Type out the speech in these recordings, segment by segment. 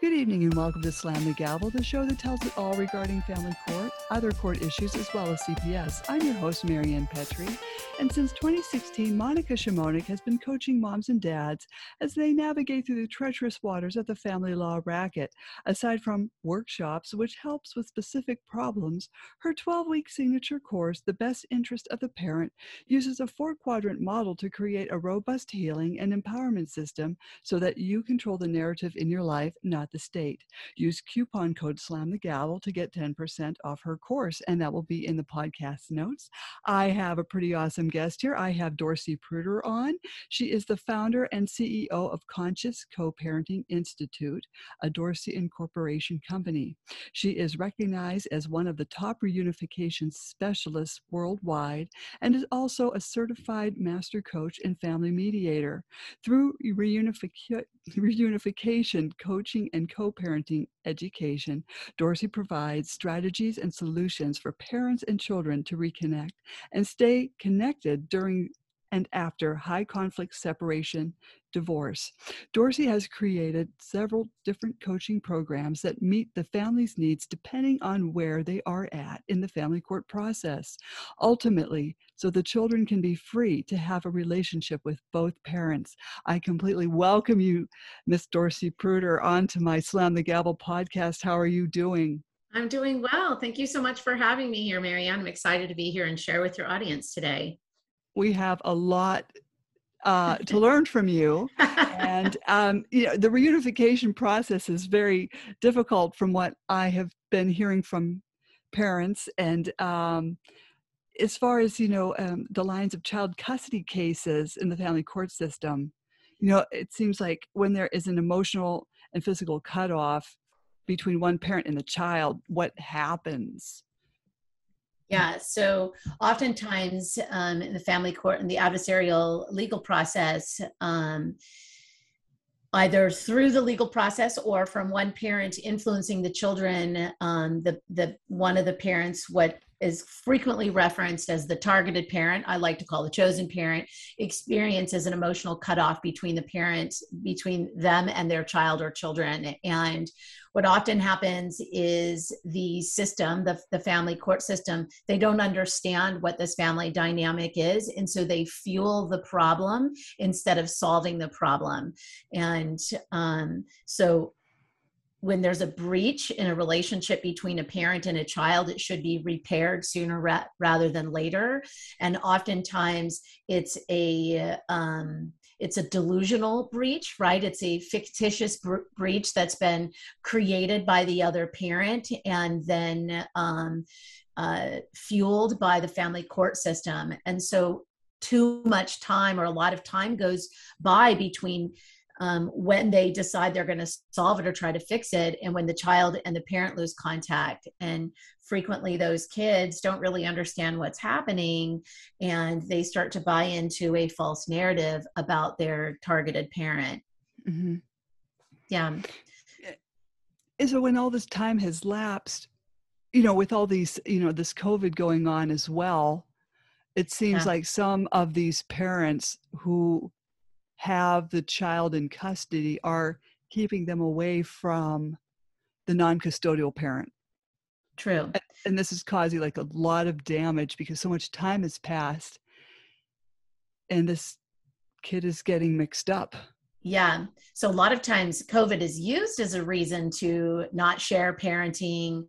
Good evening and welcome to Slam the Gavel, the show that tells it all regarding family court, other court issues, as well as CPS. I'm your host, Marianne Petrie, and since 2016, Monica Szymonik has been coaching moms and dads as they navigate through the treacherous waters of the family law racket. Aside from workshops, which helps with specific problems, her 12 week signature course, The Best Interest of the Parent, uses a four quadrant model to create a robust healing and empowerment system so that you control the narrative in your life, not the state. Use coupon code Slam the Gavel to get 10% off her course, and that will be in the podcast notes. I have a pretty awesome guest here. I have Dorcy Pruter on. She is the founder and CEO of Conscious Co Parenting Institute, a Dorcy Incorporation company. She is recognized as one of the top reunification specialists worldwide and is also a certified master coach and family mediator. Through reunification, reunification coaching and and co parenting education, Dorcy provides strategies and solutions for parents and children to reconnect and stay connected during and after high conflict separation, divorce. Dorcy has created several different coaching programs that meet the family's needs depending on where they are at in the family court process. Ultimately, so the children can be free to have a relationship with both parents. I completely welcome you, Miss Dorcy Pruter, onto my Slam the Gavel podcast. How are you doing? I'm doing well. Thank you so much for having me here, Marianne. I'm excited to be here and share with your audience today we have a lot uh, to learn from you. and um, you know, the reunification process is very difficult from what I have been hearing from parents. And um, as far as you know, um, the lines of child custody cases in the family court system, you know, it seems like when there is an emotional and physical cutoff between one parent and the child, what happens? Yeah, so oftentimes um, in the family court and the adversarial legal process, um, either through the legal process or from one parent influencing the children, um, the the one of the parents, what is frequently referenced as the targeted parent, I like to call the chosen parent, experiences an emotional cutoff between the parent, between them and their child or children, and what often happens is the system the, the family court system they don't understand what this family dynamic is. And so they fuel the problem instead of solving the problem. And um, so when there's a breach in a relationship between a parent and a child, it should be repaired sooner ra- rather than later. And oftentimes, it's a um, it's a delusional breach, right? It's a fictitious br- breach that's been created by the other parent and then um, uh, fueled by the family court system. And so, too much time or a lot of time goes by between um, when they decide they're going to solve it or try to fix it and when the child and the parent lose contact and frequently those kids don't really understand what's happening and they start to buy into a false narrative about their targeted parent mm-hmm. yeah and so when all this time has lapsed you know with all these you know this covid going on as well it seems yeah. like some of these parents who have the child in custody are keeping them away from the non-custodial parent. True. And this is causing like a lot of damage because so much time has passed and this kid is getting mixed up yeah. So a lot of times COVID is used as a reason to not share parenting.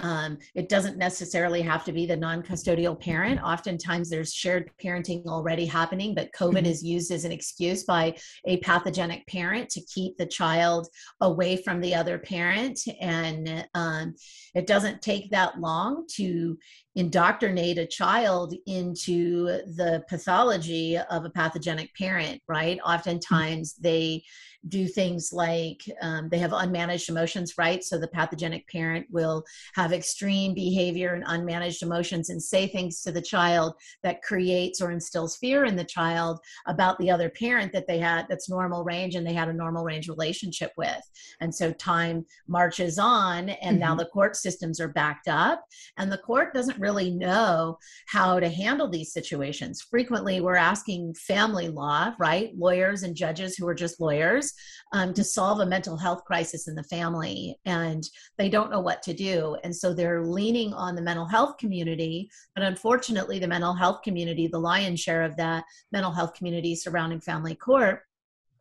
Um, it doesn't necessarily have to be the non custodial parent. Oftentimes there's shared parenting already happening, but COVID mm-hmm. is used as an excuse by a pathogenic parent to keep the child away from the other parent. And um, it doesn't take that long to indoctrinate a child into the pathology of a pathogenic parent, right? Mm-hmm. Oftentimes they do things like um, they have unmanaged emotions, right? So the pathogenic parent will have extreme behavior and unmanaged emotions and say things to the child that creates or instills fear in the child about the other parent that they had that's normal range and they had a normal range relationship with. And so time marches on, and mm-hmm. now the court systems are backed up, and the court doesn't really know how to handle these situations. Frequently, we're asking family law, right? Lawyers and judges who are just lawyers um, to solve a mental health crisis in the family and they don't know what to do. And so they're leaning on the mental health community but unfortunately the mental health community the lion's share of that mental health community surrounding family court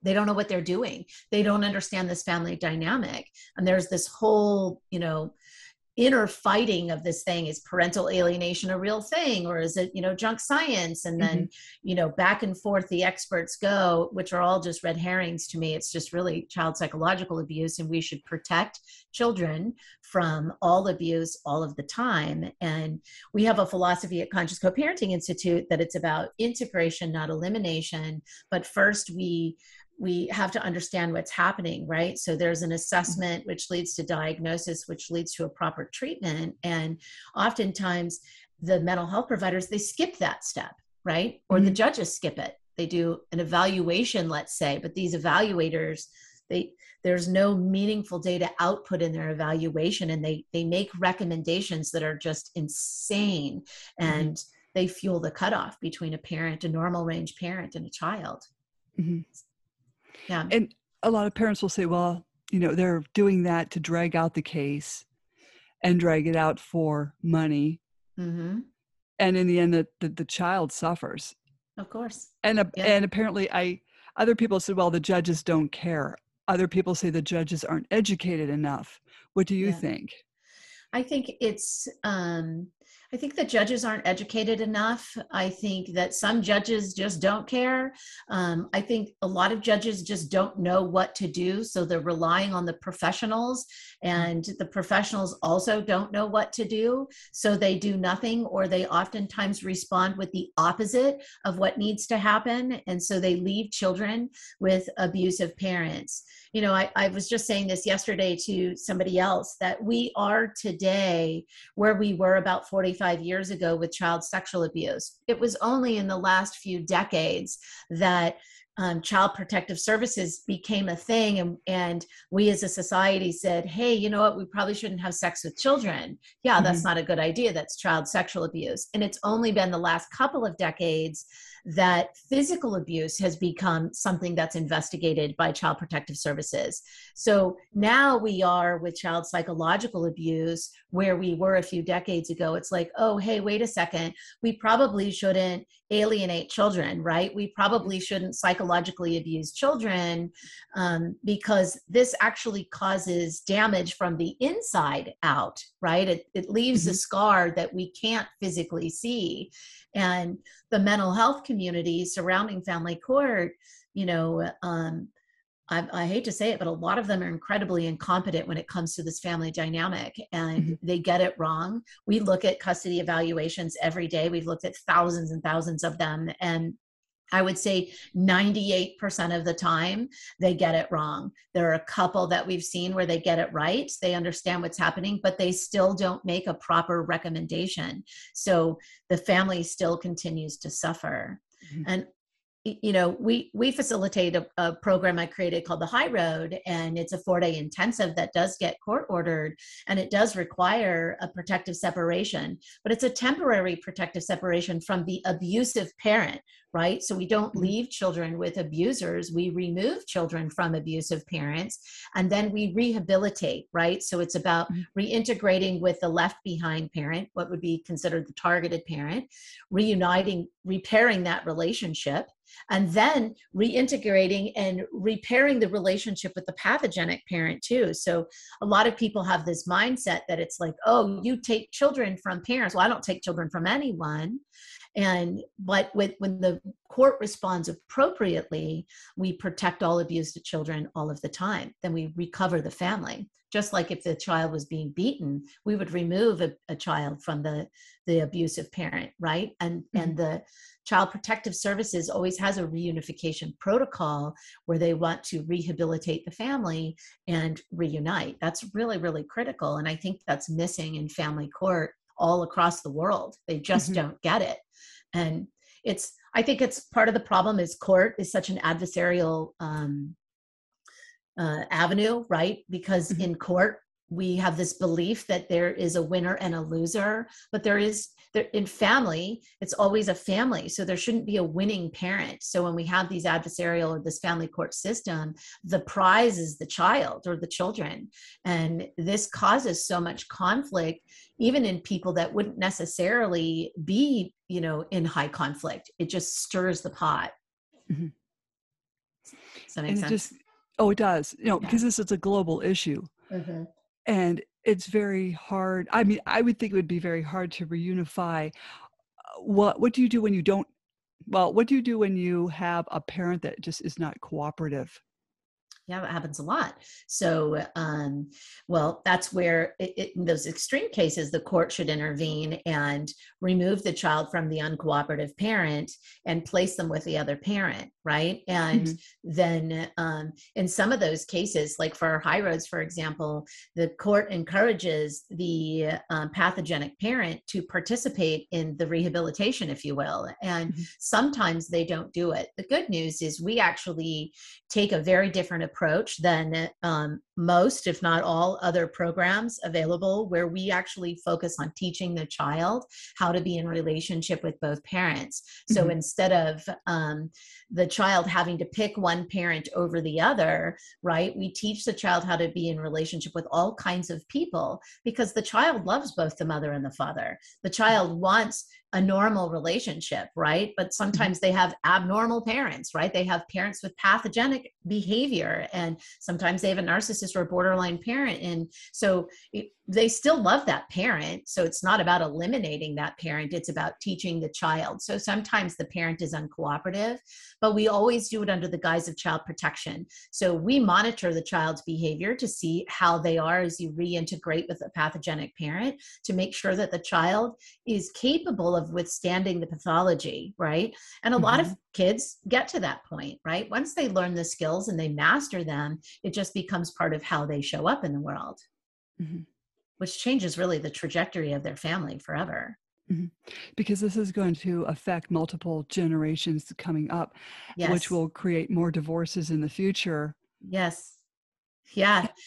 they don't know what they're doing. They don't understand this family dynamic. And there's this whole you know inner fighting of this thing is parental alienation a real thing or is it you know junk science? And then mm-hmm. you know back and forth the experts go which are all just red herrings to me. It's just really child psychological abuse and we should protect children from all abuse all of the time. And we have a philosophy at conscious co-parenting institute that it's about integration not elimination. But first we we have to understand what's happening, right? So there's an assessment which leads to diagnosis, which leads to a proper treatment. And oftentimes the mental health providers, they skip that step, right? Or mm-hmm. the judges skip it. They do an evaluation, let's say, but these evaluators, they there's no meaningful data output in their evaluation and they they make recommendations that are just insane mm-hmm. and mm-hmm. they fuel the cutoff between a parent, a normal range parent, and a child. Mm-hmm. Yeah. And a lot of parents will say, well, you know, they're doing that to drag out the case and drag it out for money. Mm-hmm. And in the end, the, the, the, child suffers. Of course. And, yeah. and apparently, I other people said, well, the judges don't care. Other people say the judges aren't educated enough. What do you yeah. think? I think it's um, I think the judges aren't educated enough. I think that some judges just don't care. Um, I think a lot of judges just don't know what to do. So they're relying on the professionals, and the professionals also don't know what to do. So they do nothing, or they oftentimes respond with the opposite of what needs to happen. And so they leave children with abusive parents. You know, I, I was just saying this yesterday to somebody else that we are today where we were about 40 25 years ago with child sexual abuse. It was only in the last few decades that um, child protective services became a thing and, and we as a society said hey you know what we probably shouldn't have sex with children yeah mm-hmm. that's not a good idea that's child sexual abuse and it's only been the last couple of decades that physical abuse has become something that's investigated by Child Protective Services. So now we are with child psychological abuse where we were a few decades ago. It's like, oh, hey, wait a second. We probably shouldn't alienate children, right? We probably shouldn't psychologically abuse children um, because this actually causes damage from the inside out, right? It, it leaves mm-hmm. a scar that we can't physically see and the mental health community surrounding family court you know um, I, I, hate to say it, but a lot of them are incredibly incompetent when it comes to this family dynamic and mm-hmm. they get it wrong. We look at custody evaluations every day. We've looked at thousands and thousands of them. And I would say 98% of the time they get it wrong. There are a couple that we've seen where they get it right. They understand what's happening, but they still don't make a proper recommendation. So the family still continues to suffer. Mm-hmm. And you know we we facilitate a, a, program i created called the high road and it's a four day intensive that does get court ordered and it does require a protective separation but it's a temporary protective separation from the abusive parent right so we don't mm-hmm. leave children with abusers we remove children from abusive parents and then we rehabilitate right so it's about mm-hmm. reintegrating with the left behind parent what would be considered the targeted parent reuniting repairing that relationship and then reintegrating and repairing the relationship with the pathogenic parent too. So a lot of people have this mindset that it's like oh you take children from parents. Well i don't take children from anyone. And but with when the court responds appropriately we protect all abused children all of the time. Then we recover the family just like if the child was being beaten we would remove a, a child from the the abusive parent right and mm-hmm. and the child protective services always has a reunification protocol where they want to rehabilitate the family and reunite that's really really critical and i think that's missing in family court all across the world they just mm-hmm. don't get it and it's i think it's part of the problem is court is such an adversarial um, uh, avenue right because mm-hmm. in court we have this belief that there is a winner and a loser, but there is there in family, it's always a family. So there shouldn't be a winning parent. So when we have these adversarial or this family court system, the prize is the child or the children. And this causes so much conflict, even in people that wouldn't necessarily be, you know, in high conflict. It just stirs the pot. Mm-hmm. Does that make and sense? Just, oh, it does. You know, yeah. because this is a global issue. Mm-hmm and it's very hard i mean i would think it would be very hard to reunify uh, what what do you do when you don't well what do you do when you have a parent that just is not cooperative yeah that happens a lot so um, well that's where it, it, in those extreme cases the court should intervene and remove the child from the uncooperative parent and place them with the other parent right and mm-hmm. then um, in some of those cases like for high roads for example the court encourages the um, pathogenic parent to participate in the rehabilitation if you will and mm-hmm. sometimes they don't do it the good news is we actually take a very different approach than um, most, if not all, other programs available where we actually focus on teaching the child how to be in relationship with both parents. So mm-hmm. instead of um, the child having to pick one parent over the other, right, we teach the child how to be in relationship with all kinds of people because the child loves both the mother and the father. The child wants a normal relationship, right? But mm-hmm. sometimes they have abnormal parents, right? They have parents with pathogenic behavior, and sometimes they have a narcissist or a borderline parent. And so they still love that parent. So it's not about eliminating that parent, it's about teaching the child. So sometimes the parent is uncooperative, but we always do it under the guise of child protection. So we monitor the child's behavior to see how they are as you reintegrate with a pathogenic parent to make sure that the child is capable of withstanding the pathology, right? And a mm-hmm. lot of mm-hmm. kids get to that point, right? Once they learn the skills and they master them, it just becomes part of how they show up in the world. Mm-hmm which changes really the trajectory of their family forever. Mm-hmm. Because this is going to affect multiple generations coming up, yes. which will create more divorces in the future. Yes. Yeah.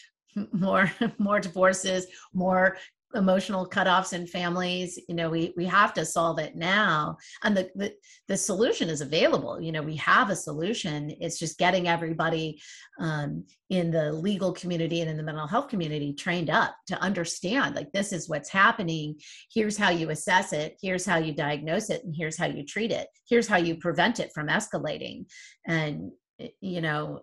More more divorces, more emotional cutoffs in families you know we we have to solve it now. And the, the the solution is available. You know we have a solution. It's just getting everybody um, in the legal community and in the mental health community trained up to understand like this is what's happening. Here's how you assess it. Here's how you diagnose it. And here's how you treat it. Here's how you prevent it from escalating. And you know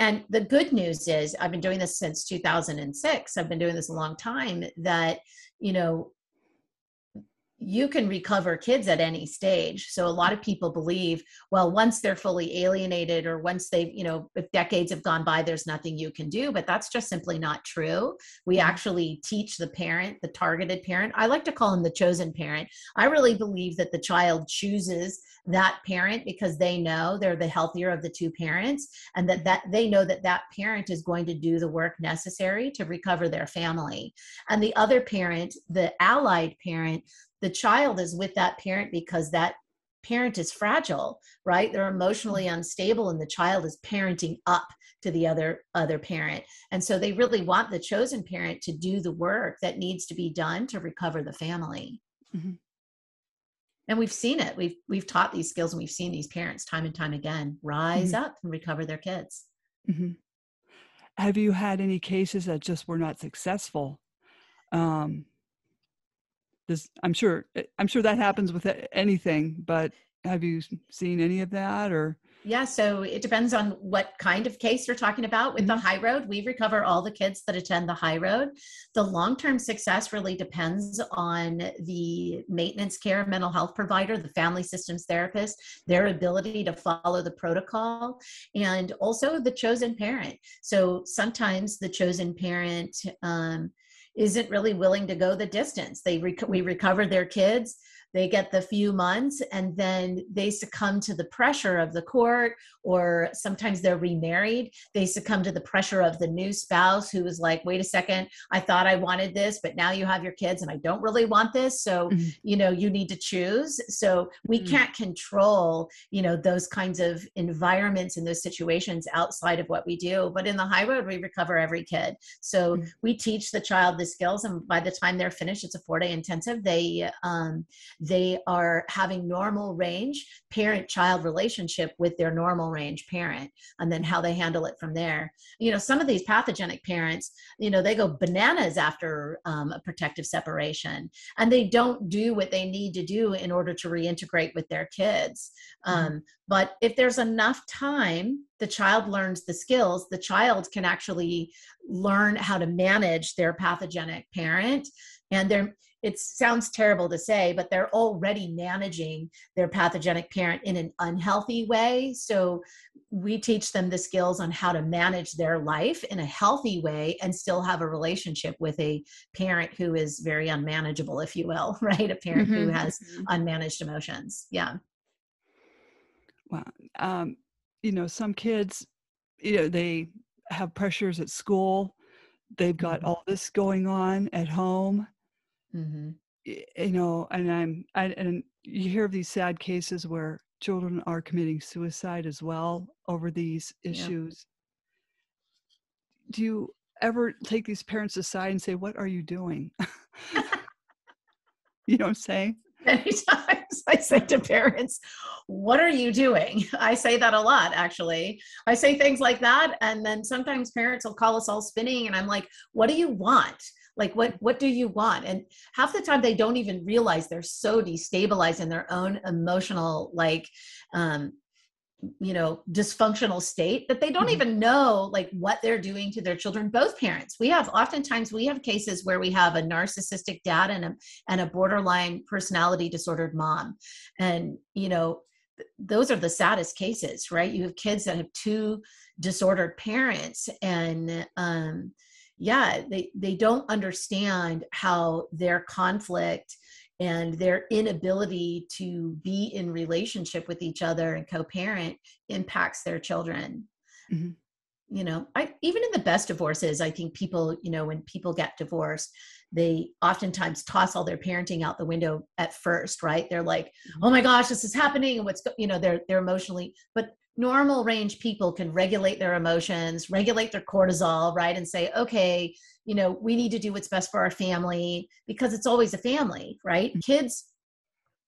and the good news is, I've been doing this since 2006. I've been doing this a long time. That, you know, you can recover kids at any stage. So a lot of people believe well once they're fully alienated or once they've you know if decades have gone by there's nothing you can do. But that's just simply not true. We actually teach the parent the targeted parent. I like to call him the chosen parent. I really believe that the child chooses that parent because they know they're the healthier of the two parents and that that they know that that parent is going to do the work necessary to recover their family. And the other parent the allied parent the child is with that parent because that parent is fragile right they're emotionally unstable and the child is parenting up to the other other parent and so they really want the chosen parent to do the work that needs to be done to recover the family mm-hmm. and we've seen it we've we've taught these skills and we've seen these parents time and time again rise mm-hmm. up and recover their kids mm-hmm. have you had any cases that just were not successful um, this i'm sure eh, i'm sure that happens with anything but have you seen any of that or? Yeah so it depends on what kind of case you're talking about. With mm-hmm. the high road we recover all the kids that attend the high road. The long-term success really depends on the maintenance care mental health provider the family systems therapist their ability to follow the protocol and also the chosen parent. So sometimes the chosen parent um, isn't really willing to go the distance. They rec- we recover their kids, they get the few months and then they succumb to the pressure of the court or sometimes they're remarried they succumb to the pressure of the new spouse who is like wait a second i thought i wanted this but now you have your kids and i don't really want this so mm-hmm. you know you need to choose so we mm-hmm. can't control you know those kinds of environments and those situations outside of what we do but in the high road we recover every kid so mm-hmm. we teach the child the skills and by the time they're finished it's a four day intensive they um, they are having normal range parent child relationship with their normal range parent and then how they handle it from there you know some of these pathogenic parents you know they go bananas after um, a protective separation and they don't do what they need to do in order to reintegrate with their kids mm-hmm. um, but if there's enough time the child learns the skills the child can actually learn how to manage their pathogenic parent and they're it sounds terrible to say, but they're already managing their pathogenic parent in an unhealthy way. So we teach them the skills on how to manage their life in a healthy way and still have a relationship with a parent who is very unmanageable, if you will, right? A parent mm-hmm. who has mm-hmm. unmanaged emotions. Yeah. Well, um, you know, some kids, you know, they have pressures at school. They've got mm-hmm. all this going on at home Mm-hmm. You know, and I'm, I, and you hear of these sad cases where children are committing suicide as well over these issues. Yeah. Do you ever take these parents aside and say, "What are you doing?" you know what I'm saying? Many times I say to parents, What are you doing? I say that a lot, actually. I say things like that. And then sometimes parents will call us all spinning, and I'm like, What do you want? Like what what do you want? And half the time they don't even realize they're so destabilized in their own emotional like um you know dysfunctional state that they don't mm-hmm. even know like what they're doing to their children. Both parents. We have oftentimes we have cases where we have a narcissistic dad and a and a borderline personality disordered mom. And you know those are the saddest cases right? You have kids that have two disordered parents and um yeah they they don't understand how their conflict and their inability to be in relationship with each other and co-parent impacts their children mm-hmm. you know i even in the best divorces i think people you know when people get divorced they oftentimes toss all their parenting out the window at first right they're like mm-hmm. oh my gosh this is happening and what's you know they're they're emotionally but normal range people can regulate their emotions, regulate their cortisol, right? And say, okay, you know, we need to do what's best for our family because it's always a family, right? Mm-hmm. Kids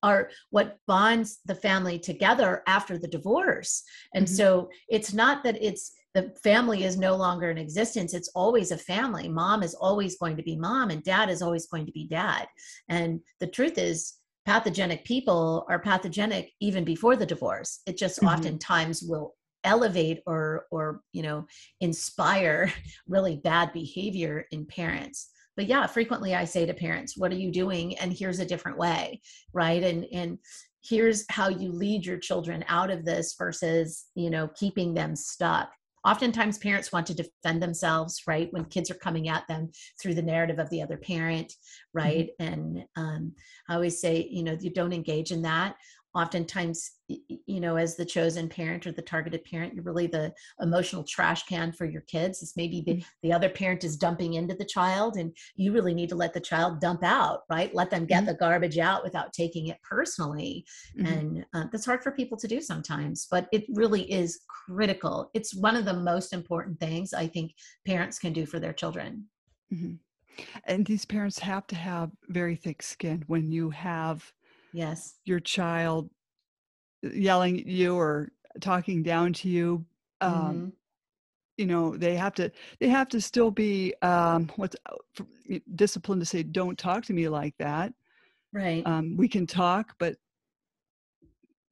are what bonds the family together after the divorce. And mm-hmm. so it's not that it's the family is no longer in existence. It's always a family. Mom is always going to be mom, and dad is always going to be dad. And the truth is, pathogenic people are pathogenic even before the divorce. It just mm-hmm. oftentimes will elevate or or you know inspire really bad behavior in parents. But yeah frequently i say to parents what are you doing? And here's a different way right? And and here's how you lead your children out of this versus you know keeping them stuck oftentimes parents want to defend themselves right when kids are coming at them through the narrative of the other parent mm-hmm. right mm-hmm. and um, i always say you know you don't engage in that oftentimes you know as the chosen parent or the targeted parent you're really the emotional trash can for your kids it's maybe the, mm-hmm. the other parent is dumping into the child and you really need to let the child dump out right let them get mm-hmm. the garbage out without taking it personally mm-hmm. and uh, that's hard for people to do sometimes but it really is critical it's one of the most important things i think parents can do for their children mm-hmm. and these parents have to have very thick skin when you have yes your child uh, yelling at you or talking down to you um, mm-hmm. you know they have to they have to still be um, what's uh, disciplined to say don't talk to me like that right um, we can talk but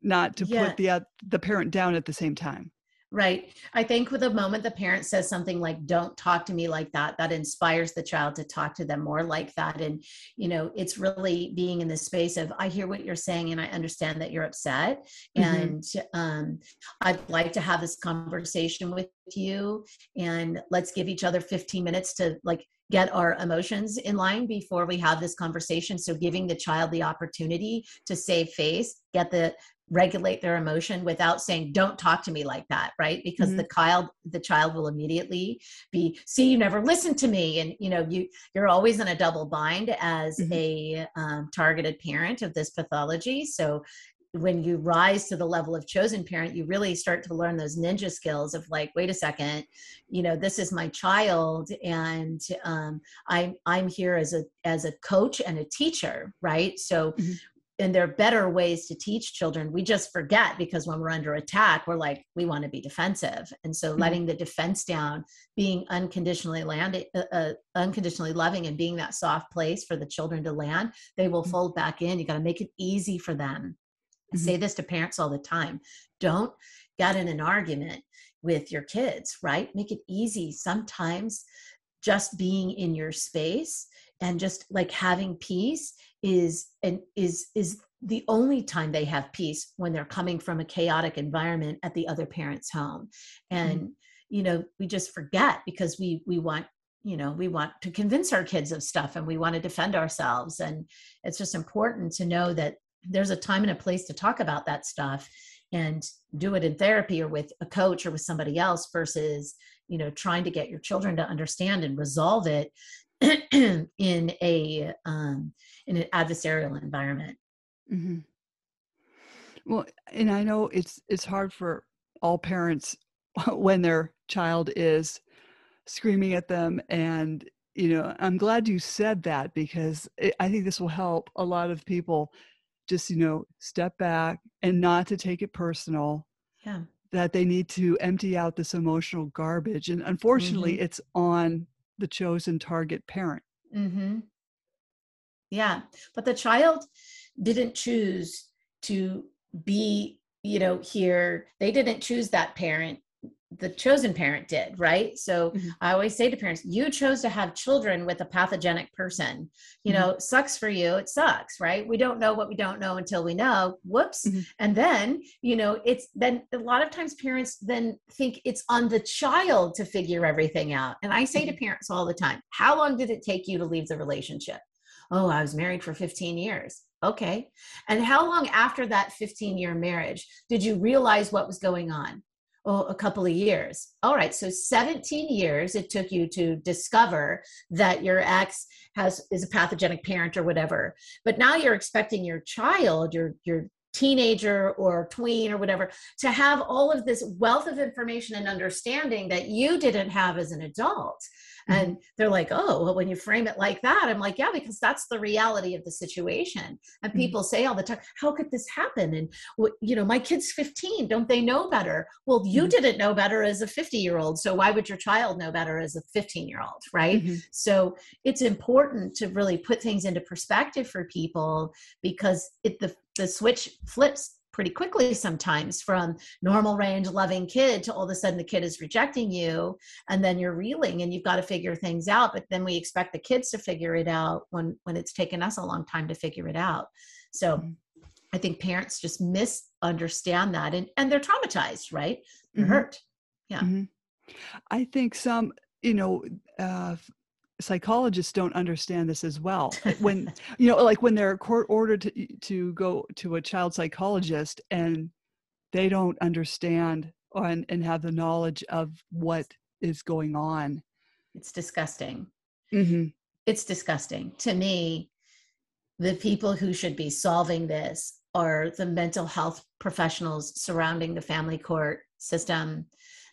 not to yeah. put the uh, the parent down at the same time Right. I think with the moment the parent says something like, don't talk to me like that, that inspires the child to talk to them more like that. And, you know, it's really being in the space of, I hear what you're saying and I understand that you're upset. Mm-hmm. And um, I'd like to have this conversation with you. And let's give each other 15 minutes to like get our emotions in line before we have this conversation. So giving the child the opportunity to save face, get the regulate their emotion without saying don't talk to me like that right because mm-hmm. the child the child will immediately be see you never listen to me and you know you you're always in a double bind as mm-hmm. a um, targeted parent of this pathology so when you rise to the level of chosen parent you really start to learn those ninja skills of like wait a second you know this is my child and um, i'm i'm here as a as a coach and a teacher right so mm-hmm and there are better ways to teach children we just forget because when we're under attack we're like we want to be defensive and so mm-hmm. letting the defense down being unconditionally landed uh, uh, unconditionally loving and being that soft place for the children to land they will mm-hmm. fold back in you got to make it easy for them mm-hmm. say this to parents all the time don't get in an argument with your kids right make it easy sometimes just being in your space and just like having peace is and is is the only time they have peace when they're coming from a chaotic environment at the other parent's home. And mm-hmm. you know we just forget because we we want you know we want to convince our kids of stuff and we want to defend ourselves. And it's just important to know that there's a time and a place to talk about that stuff and do it in therapy or with a coach or with somebody else versus you know trying to get your children to understand and resolve it in a um, in an adversarial environment. Mm-hmm. Well, and I know it's it's hard for all parents when their child is screaming at them and you know i'm glad you said that because it, i think this will help a lot of people just you know step back and not to take it personal yeah that they need to empty out this emotional garbage and unfortunately mm-hmm. it's on the chosen target parent. Mm-hmm. Yeah, but the child didn't choose to be, you know, here. They didn't choose that parent the chosen parent did, right? So mm-hmm. I always say to parents, you chose to have children with a pathogenic person. You mm-hmm. know, sucks for you, it sucks, right? We don't know what we don't know until we know. Whoops. Mm-hmm. And then, you know, it's then a lot of times parents then think it's on the child to figure everything out. And I say to mm-hmm. parents all the time, how long did it take you to leave the relationship? Oh, I was married for 15 years. Okay. And how long after that 15 year marriage did you realize what was going on? Oh, a couple of years. All right, so 17 years it took you to discover that your ex has is a pathogenic parent or whatever. But now you're expecting your child, your your teenager or tween or whatever to have all of this wealth of information and understanding that you didn't have as an adult Mm-hmm. And they're like, oh, well, when you frame it like that, I'm like, yeah, because that's the reality of the situation. And mm-hmm. people say all the time, how could this happen? And, you know, my kid's 15. Don't they know better? Well, you mm-hmm. didn't know better as a 50 year old. So why would your child know better as a 15 year old? Right. Mm-hmm. So it's important to really put things into perspective for people because it, the, the switch flips pretty quickly sometimes from normal range loving kid to all of a sudden the kid is rejecting you and then you're reeling and you've got to figure things out but then we expect the kids to figure it out when when it's taken us a long time to figure it out so mm-hmm. i think parents just misunderstand that and and they're traumatized right they're mm-hmm. hurt yeah mm-hmm. i think some you know uh, psychologists don't understand this as well. When you know like when they're court ordered to, to go to a child psychologist and they don't understand and, and have the knowledge of what is going on. It's disgusting. Mm-hmm. it's disgusting. To me the people who should be solving this are the mental health professionals surrounding the family court system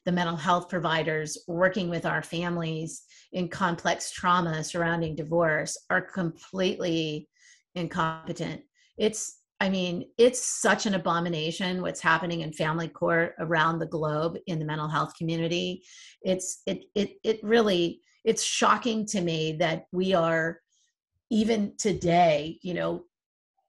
the mental health providers working with our families in complex trauma surrounding divorce are completely incompetent. It's, I mean, it's such an abomination what's happening in family court around the globe in the mental health community. It's, it, it, it really, it's shocking to me that we are even today, you know,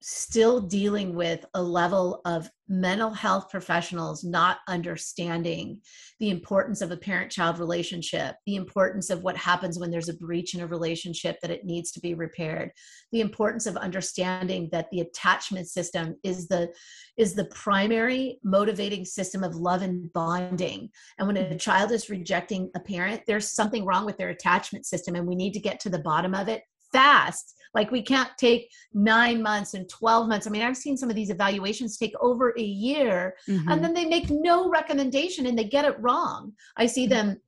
still dealing with a level of mental health professionals not understanding the importance of a parent child relationship, the importance of what happens when there's a breach in a relationship that it needs to be repaired, the importance of understanding that the attachment system is the is the primary motivating system of love and bonding. And when a mm-hmm. child is rejecting a parent, there's something wrong with their attachment system and we need to get to the bottom of it fast like we can't take nine months and 12 months. I mean, I've seen some of these evaluations take over a year mm-hmm. and then they make no recommendation and they get it wrong. I see mm-hmm. them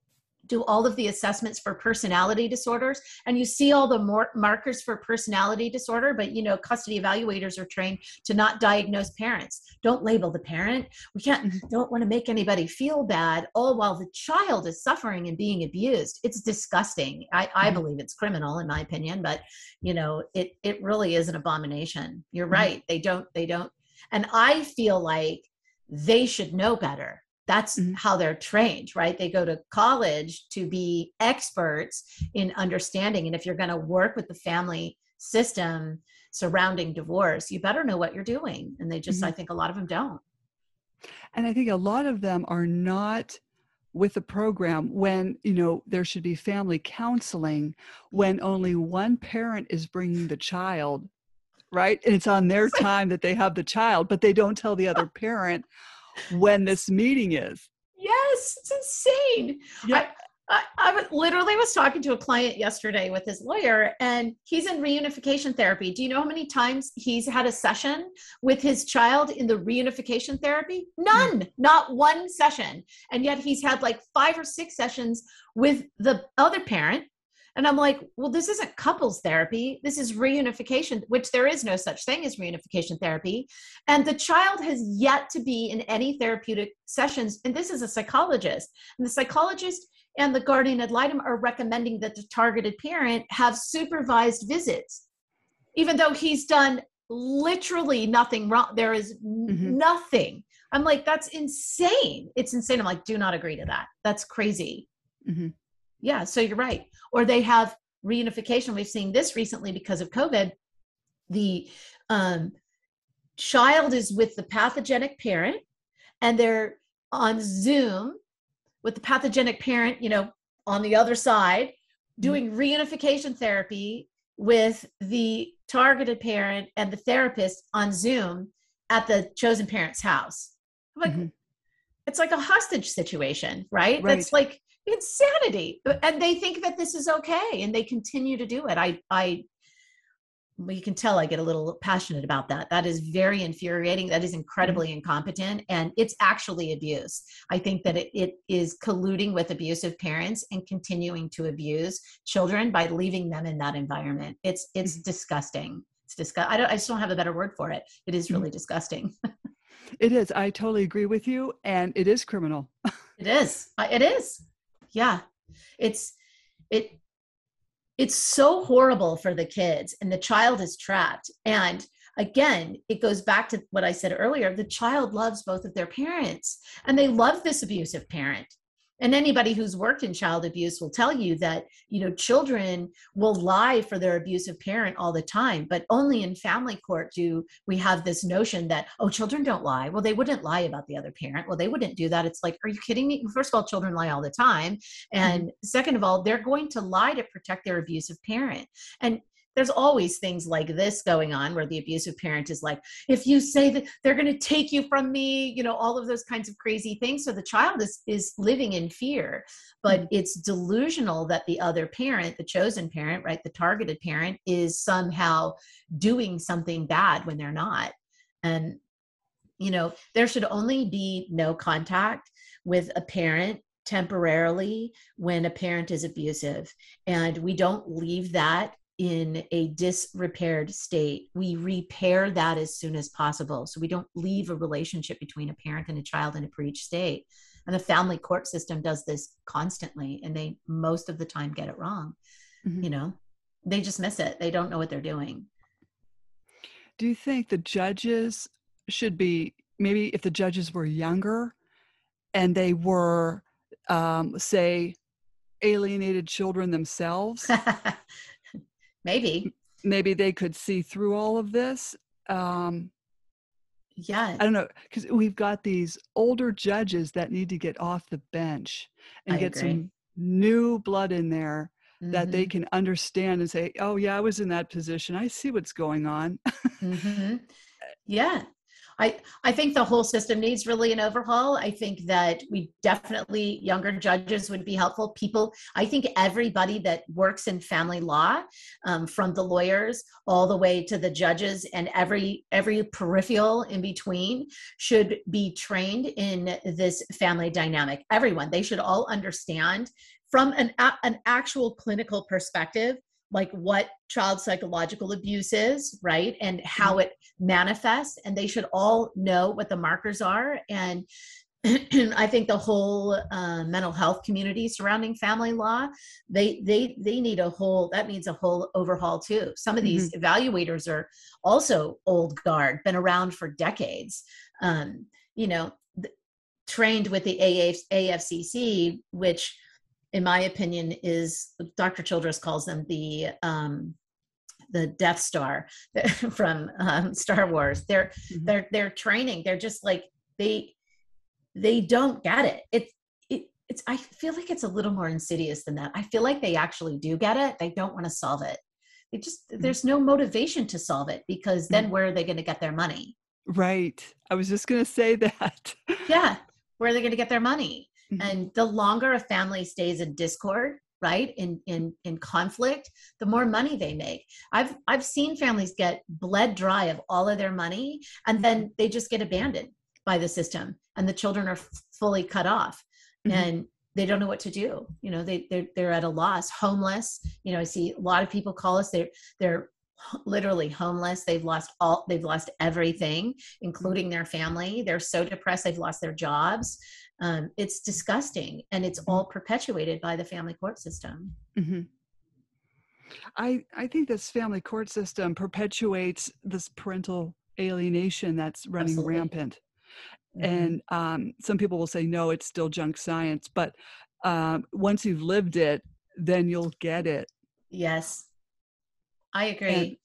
do all of the assessments for personality disorders and you see all the more markers for personality disorder but you know custody evaluators are trained to not diagnose parents. Don't label the parent. We can't mm-hmm. don't want to make anybody feel bad all while the child is suffering and being abused. It's disgusting. I, I mm-hmm. believe it's criminal in my opinion but you know it it really is an abomination. You're mm-hmm. right. They don't they don't and i feel like they should know better that's mm-hmm. how they're trained right they go to college to be experts in understanding and if you're going to work with the family system surrounding divorce you better know what you're doing and they just mm-hmm. i think a lot of them don't and i think a lot of them are not with the program when you know there should be family counseling when only one parent is bringing the child right and it's on their time that they have the child but they don't tell the other parent when this meeting is. Yes, it's insane. Yeah. I, I, I literally was talking to a client yesterday with his lawyer, and he's in reunification therapy. Do you know how many times he's had a session with his child in the reunification therapy? None, mm. not one session. And yet he's had like five or six sessions with the other parent and I'm like, well, this isn't couples therapy. This is reunification, which there is no such thing as reunification therapy. And the child has yet to be in any therapeutic sessions. And this is a psychologist. And the psychologist and the guardian ad litem are recommending that the targeted parent have supervised visits, even though he's done literally nothing wrong. There is mm-hmm. nothing. I'm like, that's insane. It's insane. I'm like, do not agree to that. That's crazy. Mm-hmm. Yeah, so you're right. Or they have reunification. We've seen this recently because of COVID. The um, child is with the pathogenic parent and they're on Zoom with the pathogenic parent, you know, on the other side, mm-hmm. doing reunification therapy with the targeted parent and the therapist on Zoom at the chosen parent's house. I'm like, mm-hmm. it's like a hostage situation, right? right? That's like insanity and they think that this is okay and they continue to do it i i well, you can tell I get a little passionate about that. That is very infuriating. That is incredibly mm-hmm. incompetent, and it's actually abuse. I think that it, it is colluding with abusive parents and continuing to abuse children by leaving them in that environment. It's it's mm-hmm. disgusting. It's disgust. I don't. I just don't have a better word for it. It is really mm-hmm. disgusting. it is. I totally agree with you, and it is criminal. it is. It is yeah. It's it it's so horrible for the kids and the child is trapped. And again it goes back to what i said earlier the child loves both of their parents and they love this abusive parent and anybody who's worked in child abuse will tell you that you know children will lie for their abusive parent all the time but only in family court do we have this notion that oh children don't lie. Well they wouldn't lie about the other parent. Well they wouldn't do that. It's like are you kidding me? First of all children lie all the time. And mm-hmm. second of all they're going to lie to protect their abusive parent. And there's always things like this going on where the abusive parent is like if you say that they're going to take you from me you know all of those kinds of crazy things. So the child is is living in fear but mm-hmm. it's delusional that the other parent the chosen parent right the targeted parent is somehow doing something bad when they're not. And you know there should only be no contact with a parent temporarily when a parent is abusive. And we don't leave that in a disrepaired state. We repair that as soon as possible. So we don't leave a relationship between a parent and a child in a breach state. And the family court system does this constantly, and they most of the time get it wrong. Mm-hmm. You know, they just miss it. They don't know what they're doing. Do you think the judges should be maybe if the judges were younger and they were, um, say, alienated children themselves? Maybe. Maybe they could see through all of this. um, yeah I don't know because we've got these older judges that need to get off the bench and I get agree. some new blood in there that they Mhm, can understand and say, "Oh yeah, I was in that position. I see what's going on." mhm. yeah I, I think the whole system needs really an overhaul. I think that we definitely younger judges would be helpful. People, I think everybody that works in family law, um, from the lawyers all the way to the judges and every every peripheral in between, should be trained in this family dynamic. Everyone, they should all understand from an an actual clinical perspective like what child psychological abuse is, right? And how it manifests. And they should all know what the markers are. And I think the whole uh, mental health community surrounding family law, they they they need a whole that needs a whole overhaul too. Some of these evaluators are also old guard, been around for decades. Um, you know, th- trained with the AF, AFCC, which in my opinion is dr childress calls them the um the death star from um, star wars. They're Mhm. they're they're training. They're just like they they don't get it. It's it, it's i feel like it's a little more insidious than that. I feel like they actually do get it. They don't want to solve it. They just there's no motivation to solve it because then where are they going to get their money? Right. I was just going to say that. yeah. Where are they going to get their money Mhm. and the longer a family stays in discord right in in in conflict the more money they make. I've i've seen families get bled dry of all of their money and then they just get abandoned by the system and the children are fully cut off Mhm. and they don't know what to do. You know they they're, they're at a loss homeless. You know i see a lot of people call us they're they're literally homeless. They've lost all they've lost everything including their family. They're so depressed they've lost their jobs um, it's disgusting and it's all perpetuated by the family court system Mhm. I I think this family court system perpetuates this parental alienation that's running Absolutely. rampant. Mhm. And um, some people will say, no, it's still junk science. But um, once you've lived it, then you'll get it. yes i agree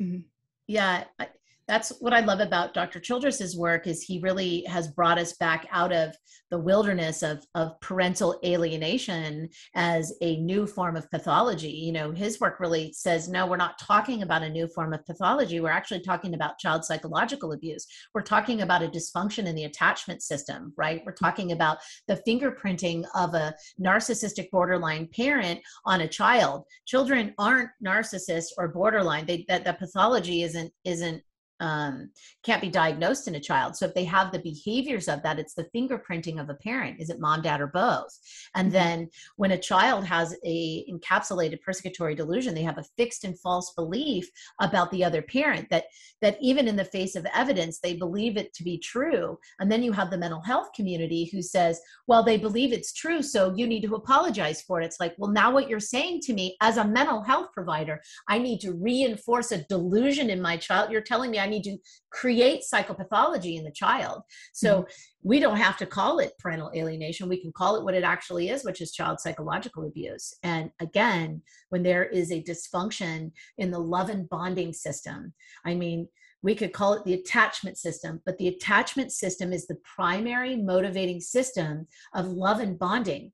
Mhm. yeah I, that's what i love about dr childress's work is he really has brought us back out of the wilderness of, of parental alienation as a new form of pathology. You know his work really says no we're not talking about a new form of pathology. We're actually talking about child psychological abuse. We're talking about a dysfunction in the attachment system right? We're talking about the fingerprinting of a narcissistic borderline parent on a child. Children aren't narcissists or borderline. They that the pathology isn't isn't um, can't be diagnosed in a child. So if they have the behaviors of that, it's the fingerprinting of a parent. Is it mom, dad, or both? And Mhm. then when a child has a encapsulated persecutory delusion, they have a fixed and false belief about the other parent that that even in the face of evidence, they believe it to be true. And then you have the mental health community who says, well, they believe it's true, so you need to apologize for it. It's like, well, now what you're saying to me as a mental health provider, I need to reinforce a delusion in my child. You're telling me I need to create psychopathology in the child. So we don't have to call it parental alienation. We can call it what it actually is, which is child psychological abuse. And again, when there is a dysfunction in the love and bonding system, I mean, we could call it the attachment system, but the attachment system is the primary motivating system of love and bonding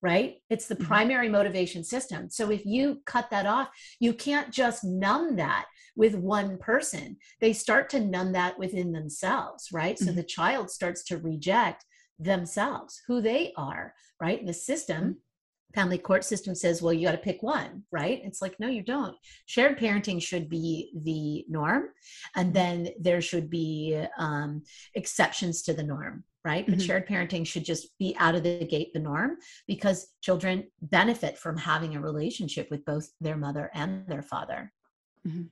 right? It's the Mhm. primary motivation system. So if you cut that off, you can't just numb that with one person. They start to numb that within themselves, right? So Mhm. the child starts to reject themselves, who they are, right? And the system, family court system says, well, you got to pick one, right? It's like, no, you don't. Shared parenting should be the norm. And then there should be um, exceptions to the norm, right? But Mhm. shared parenting should just be out of the gate the norm because children benefit from having a relationship with both their mother and their father. Mhm.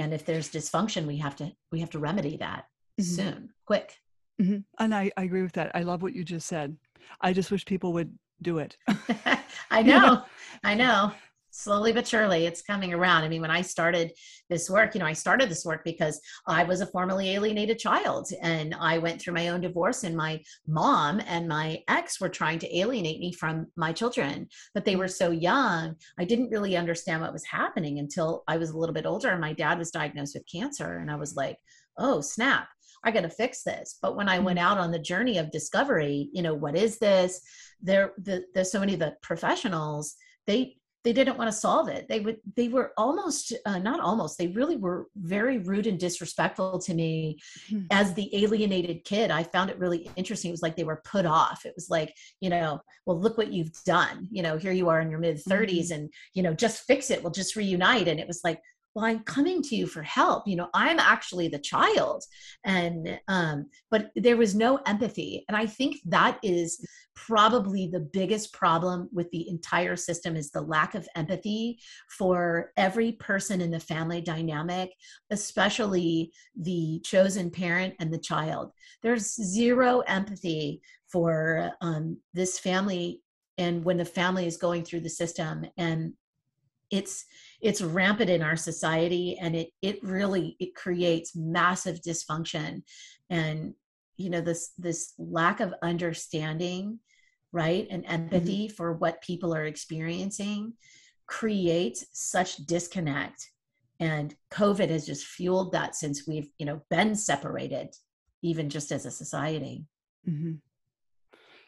And if there's dysfunction, we have to we have to remedy that Mhm. soon, quick. Mhm. And I, I agree with that. I love what you just said. I just wish people would do it. I know? know, I know. Slowly but surely it's coming around i mean when i started this work you know i started this work because i was a formerly alienated child and i went through my own divorce and my mom and my ex were trying to alienate me from my children but they were so young i didn't really understand what was happening until i was a little bit older and my dad was diagnosed with cancer and i was like oh snap I got to fix this. But when I went mm-hmm. out on the journey of discovery, you know, what is this? There, the, there's so many of the professionals. They they didn't want to solve it. They would they were almost uh, not almost they really were very rude and disrespectful to me mm-hmm. as the alienated kid. I found it really interesting. It was like they were put off. It was like you know well look what you've done. You know here you are in your mid 30s mm-hmm. and you know just fix it. We'll just reunite. And it was like well i'm coming to you for help. You know i'm actually the child. And um but there was no empathy. And i think that is probably the biggest problem with the entire system is the lack of empathy for every person in the family dynamic especially the chosen parent and the child. There's zero empathy for um, this family and when the family is going through the system. And it's it's rampant in our society and it it really it creates massive dysfunction and you know this this lack of understanding right and mm-hmm. empathy mm-hmm. for what people are experiencing creates such disconnect and covid has just fueled that since we've you know been separated even just as a society mm-hmm.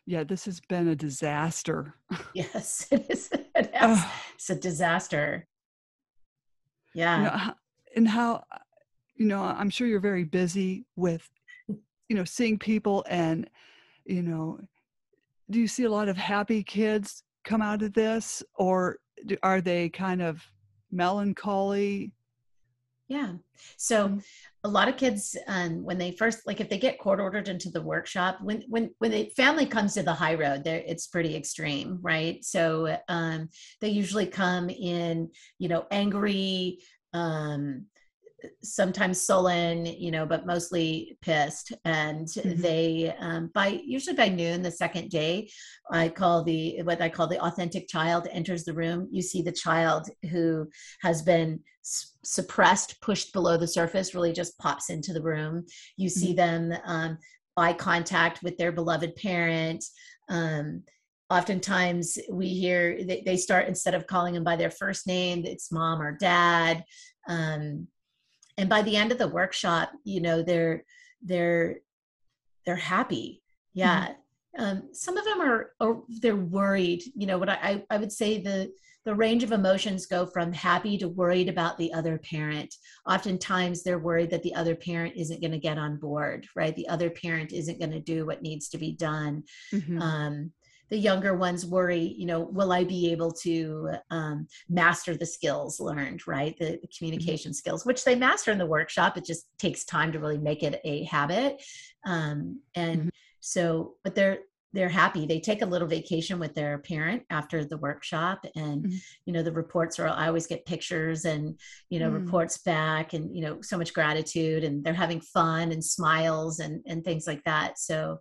yeah this has been a disaster yes it is it has, it's a disaster. Yeah you know, and how uh, you know i'm sure you're very busy with you know seeing people and you know do you see a lot of happy kids come out of this? Or do, are they kind of melancholy yeah so mm. a lot of kids um, when they first like if they get court ordered into the workshop when when when the family comes to the high road there it's pretty extreme right so um, they usually come in you know angry um, sometimes sullen you know but mostly pissed. And mm-hmm. they um, by usually by noon the second day i call the what i call the authentic child enters the room. You see the child who has been s- suppressed pushed below the surface really just pops into the room. You mm-hmm. see them um, eye contact with their beloved parent. Um, oftentimes we hear they, they start instead of calling them by their first name it's mom or dad. Um, and by the end of the workshop you know they're they're they're happy. Yeah. Mm-hmm. um, some of them are, are they're worried. You know what I, I would say the the range of emotions go from happy to worried about the other parent. Oftentimes they're worried that the other parent isn't going to get on board right? The other parent isn't going to do what needs to be done. Mm-hmm. um, the younger ones worry you know will i be able to um, master the skills learned right the, the mm-hmm. communication mm-hmm. skills which they master in the workshop it just takes time to really make it a habit um, and mm-hmm. so but they're they're happy they take a little vacation with their parent after the workshop and mm-hmm. you know the reports are i always get pictures and you know mm. reports back and you know so much gratitude and they're having fun and smiles and and things like that so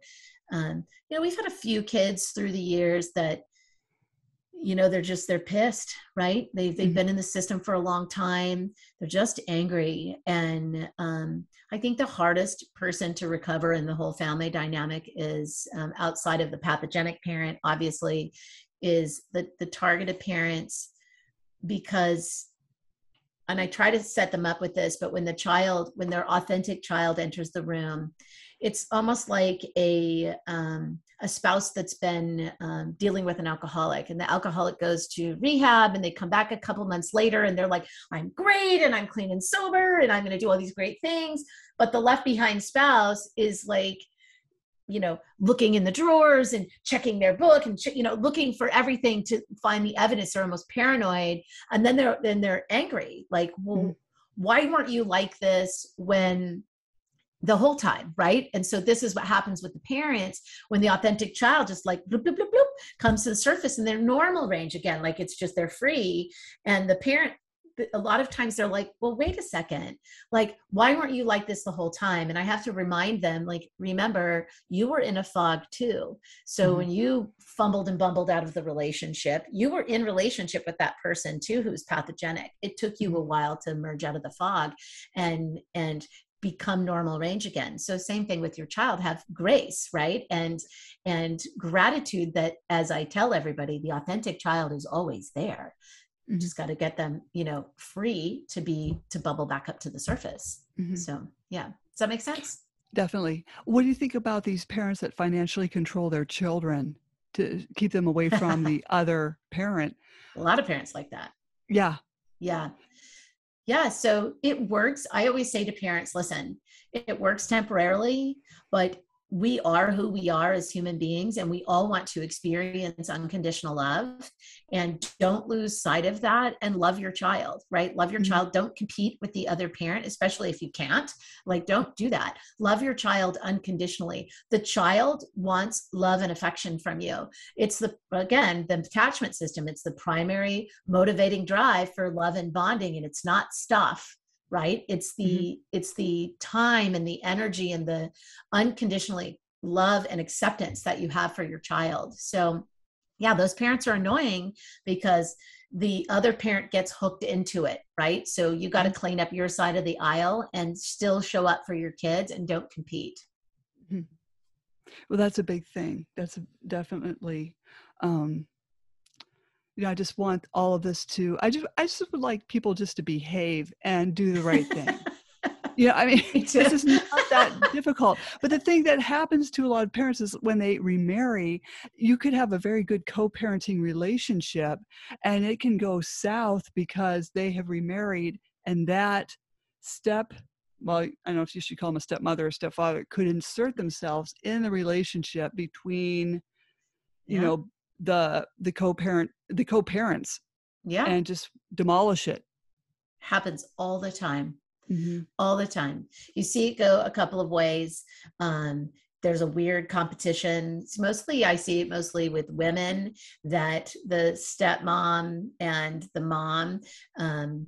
um, you know we've had a few kids through the years that you know they're just they're pissed right? They've, they've mm-hmm. been in the system for a long time. They're just angry. And um, i think the hardest person to recover in the whole family dynamic is um, outside of the pathogenic parent obviously is the the targeted parents because and i try to set them up with this but when the child when their authentic child enters the room it's almost like a um, a spouse that's been um, dealing with an alcoholic and the alcoholic goes to rehab and they come back a couple months later and they're like i'm great and i'm clean and sober and i'm going to do all these great things. But the left behind spouse is like you know looking in the drawers and checking their book and you know looking for everything to find the evidence. They're almost paranoid and then they're then they're angry. Like well mm-hmm. why weren't you like this when the whole time, right? And so this is what happens with the parents when the authentic child just like bloop, bloop, bloop, bloop, comes to the surface in their normal range again, like it's just they're free. And the parent, a lot of times they're like, well, wait a second. Like, why weren't you like this the whole time? And I have to remind them, like, remember, you were in a fog too. So mm-hmm. when you fumbled and bumbled out of the relationship, you were in relationship with that person too who's pathogenic. It took you a mm-hmm. while to emerge out of the fog and and become normal range again. So same thing with your child have grace right? And and gratitude that as i tell everybody the authentic child is always there. You just got to get them you know free to be to bubble back up to the surface. Mm-hmm. so yeah. Does that make sense? Definitely. What do you think about these parents that financially control their children to keep them away from the other parent? A lot of parents like that. Yeah. Yeah yeah so it works. I always say to parents listen it works temporarily but we are who we are as human beings and we all want to experience unconditional love. And don't lose sight of that and love your child right? Love your mm-hmm. child. Don't compete with the other parent especially if you can't. Like don't do that. Love your child unconditionally. The child wants love and affection from you. It's the again the attachment system. It's the primary motivating drive for love and bonding and it's not stuff right it's the mm-hmm. it's the time and the energy and the unconditionally love and acceptance that you have for your child so yeah those parents are annoying because the other parent gets hooked into it right so you got to mm-hmm. clean up your side of the aisle and still show up for your kids and don't compete mm-hmm. well that's a big thing that's definitely um you know, I just want all of this to, I just, I just would like people just to behave and do the right thing. you know, I mean, this is not that difficult. But the thing that happens to a lot of parents is when they remarry, you could have a very good co parenting relationship and it can go south because they have remarried and that step well, I don't know if you should call them a stepmother or stepfather, could insert themselves in the relationship between, you yeah. know, the the co-parent the co-parents yeah. and just demolish it. Happens all the time. Mm-hmm. all the time. You see it go a couple of ways. Um, there's a weird competition. It's mostly i see it mostly with women that the stepmom and the mom um,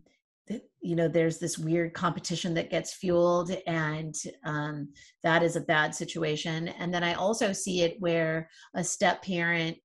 you know there's this weird competition that gets fueled and um, that is a bad situation. And then i also see it where a step parent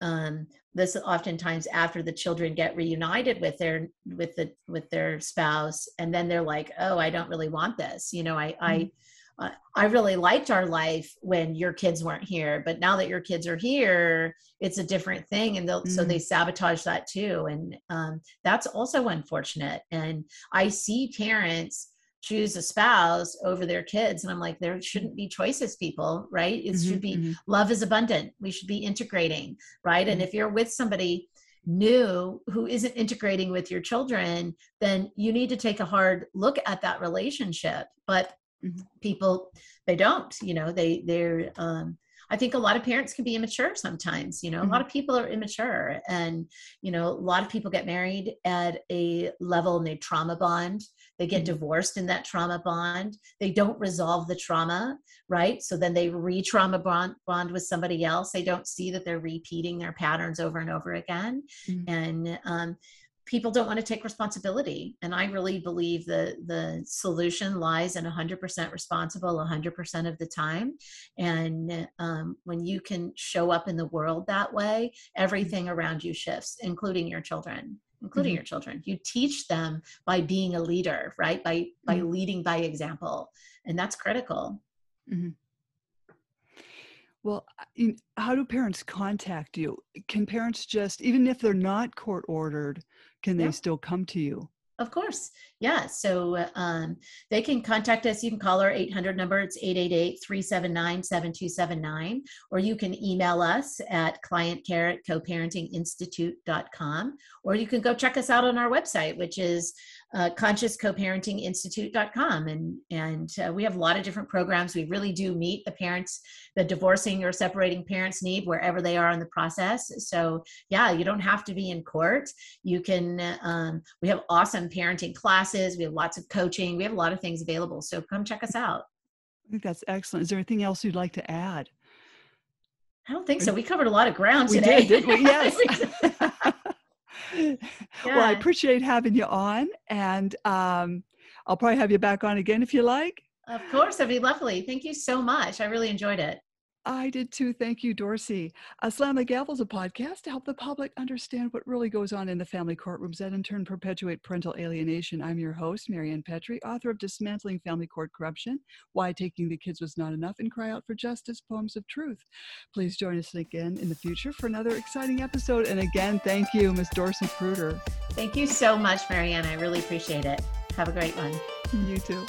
um, this oftentimes after the children get reunited with their with the with their spouse and then they're like oh i don't really want this you know i mm-hmm. i i really liked our life when your kids weren't here but now that your kids are here it's a different thing and mm-hmm. so they sabotage that too and um, that's also unfortunate and i see parents choose a spouse over their kids and i'm like there shouldn't be choices people right it mm-hmm, should be mm-hmm. love is abundant we should be integrating right mm-hmm. and if you're with somebody new who isn't integrating with your children then you need to take a hard look at that relationship but mm-hmm. people they don't you know they they're um I think a lot of parents can be immature sometimes. You know, mm-hmm. a lot mm-hmm. of people are immature, and you know, a lot of people get married at a level and they trauma bond they get mm-hmm. divorced in that trauma bond. They don't resolve the trauma right? So then they re-trauma bond, bond with somebody else. They don't see that they're repeating their patterns over and over again. Mm-hmm. and um, people don't want to take responsibility. And i really believe the the solution lies in 100% responsible 100% of the time. And um, when you can show up in the world that way mm-hmm. everything around you shifts including your children including mm-hmm. your children you teach them by being a leader right by by mm-hmm. leading by example and that's critical mm-hmm. well how do parents contact you can parents just even if they're not court ordered can they yeah. still come to you of course. Yeah. So um, they can contact us. You can call our 800 number. It's 888 379 7279. Or you can email us at clientcare at co coparentinginstitute.com. Or you can go check us out on our website, which is uh, consciouscoparentinginstitute.com. And, and uh, we have a lot of different programs. We really do meet the parents, the divorcing or separating parents need wherever they are in the process. So, yeah, you don't have to be in court. You can, um, we have awesome parenting classes, we have lots of coaching, we have a lot of things available. So, come check us out. I think that's excellent. Is there anything else you'd like to add? I don't think so. We covered a lot of ground today. We did, did we? Yes. Yeah. Well, I appreciate having you on, and um, I'll probably have you back on again if you like. Of course, that'd be lovely. Thank you so much. I really enjoyed it. I did too. Thank you, Dorcy. Uh, Slam the Gavel is a podcast to help the public understand what really goes on in the family courtrooms that in turn perpetuate parental alienation. I'm your host, Marianne Petrie, author of Dismantling Family Court Corruption, Why Taking the Kids Was Not Enough, and Cry Out for Justice, Poems of Truth. Please join us again in the future for another exciting episode. And again, thank you, Miss Dorcy Pruter. Thank you so much, Marianne. I really appreciate it. Have a great one. You too.